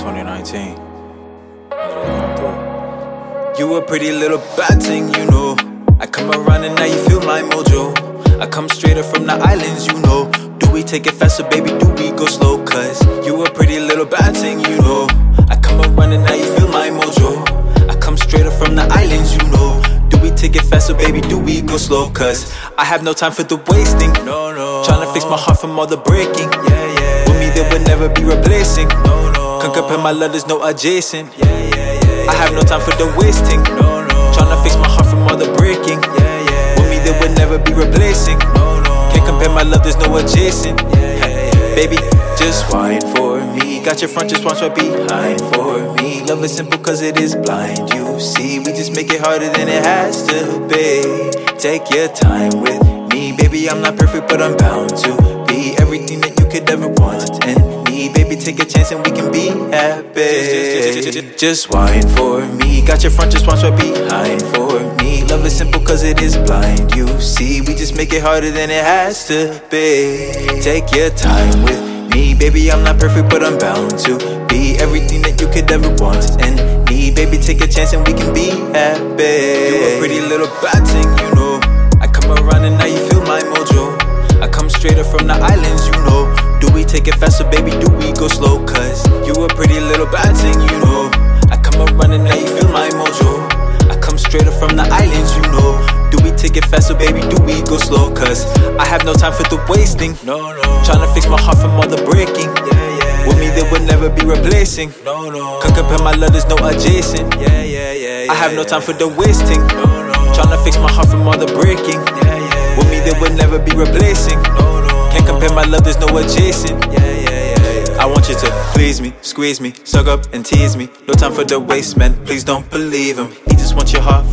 2019. That's what going through. You a pretty little bad thing, you know. I come around and now you feel my mojo. I come straight up from the islands, you know. Do we take it faster, baby? Do we go slow? Cause you a pretty little bad thing, you know. I come around and now you feel my mojo. I come straight up from the islands, you know. Do we take it faster, baby? Do we go slow? Cause I have no time for the wasting. No, no. Tryna fix my heart from all the breaking. Yeah, yeah. With me, there would never be replacing. No, no. Can't compare my love, there's no adjacent. Yeah, yeah, yeah. I have no time for the wasting. No, no. Tryna fix my heart from all the breaking. Yeah, yeah. With me, there would never be replacing. No, no. Can't compare my love, there's no adjacent. Yeah, yeah, yeah. Baby, just whine for me. Got your front, just watch right behind for me. Love is simple cause it is blind, you see. We just make it harder than it has to be. Take your time with Baby, I'm not perfect, but I'm bound to be everything that you could ever want and need. Baby, take a chance and we can be happy. Just whine for me. Got your front, just watch right behind for me. Love is simple cause it is blind, you see. We just make it harder than it has to be. Take your time with me. Baby, I'm not perfect, but I'm bound to be everything that you could ever want and need. Baby, take a chance and we can be happy. You a pretty little bad from the islands, you know. Do we take it faster, baby? Do we go slow? Cause you a pretty little bad thing, you know. I come around and now you feel my mojo. I come straight up from the islands, you know. Do we take it faster, baby? Do we go slow? Cause I have no time for the wasting. No, no. Tryna fix my heart from all the breaking. Yeah, yeah. With me, there would never be replacing. No, no. Can't compare my love, there's no adjacent. Yeah, yeah, yeah. yeah I have no time for the wasting. No, no. Tryna fix my heart from all the breaking. Yeah, yeah. With me, there would never be replacing. No, no. Can't compare my love, there's no adjacent. Yeah, yeah, yeah, yeah. I want you to please me, squeeze me, suck up and tease me. No time for the waste, man. Please don't believe him. He just wants your heart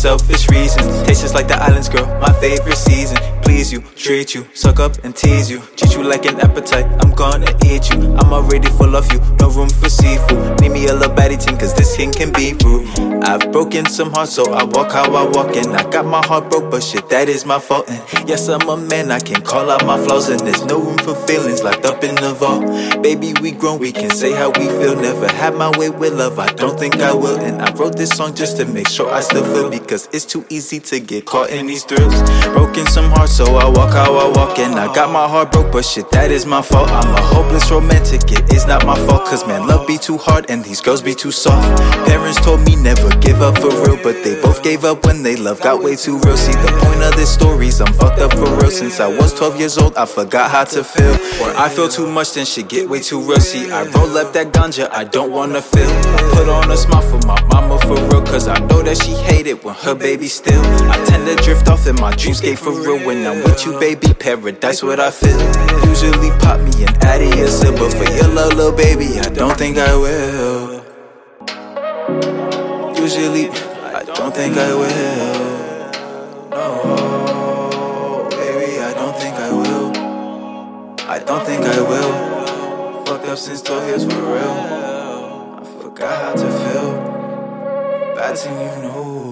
selfish reasons. Tastes just like the islands, girl. My favorite season. Please you, treat you, suck up and tease you. Treat you like an appetite. I'm gonna eat you. I'm already full of you. No room for seafood. Need me a little baddie ting, cause this king can be rude. I've broken some hearts, so I walk how I walk. And I got my heart broke, but shit, that is my fault. And yes, I'm a man. I can call out my flaws, and there's no room for feelings locked up in the vault. Baby, we grown, we can say how we feel. Never had my way with love, I don't think I will. And I wrote this song just to make sure I still feel because it's too easy to get caught in these thrills. Broken some hearts, so I walk how I walk. And I got my heart broke, but shit, that is my fault. I'm a hopeless romantic, it is not my fault. Cause man, love be too hard and these girls be too soft. Parents told me never give up for real, but they both gave up when they love got way too real. See, the point of this story's I'm fucked up for real. Since I was 12 years old, I forgot how to feel. Or I feel too much, then shit get way too real. See, I roll up that ganja, I don't wanna feel. Put on a smile for my mama cause I know that she hate it when her baby still. I tend to drift off in my dreamscape for real. When I'm with you, baby, paradise what I feel. Usually pop me an addy or but for your love, little baby, I don't think I will. Usually, I don't think I will. No, baby, I don't think I will. I don't think I will. Fucked up since 12 years for real. I forgot how to feel. Bad you know.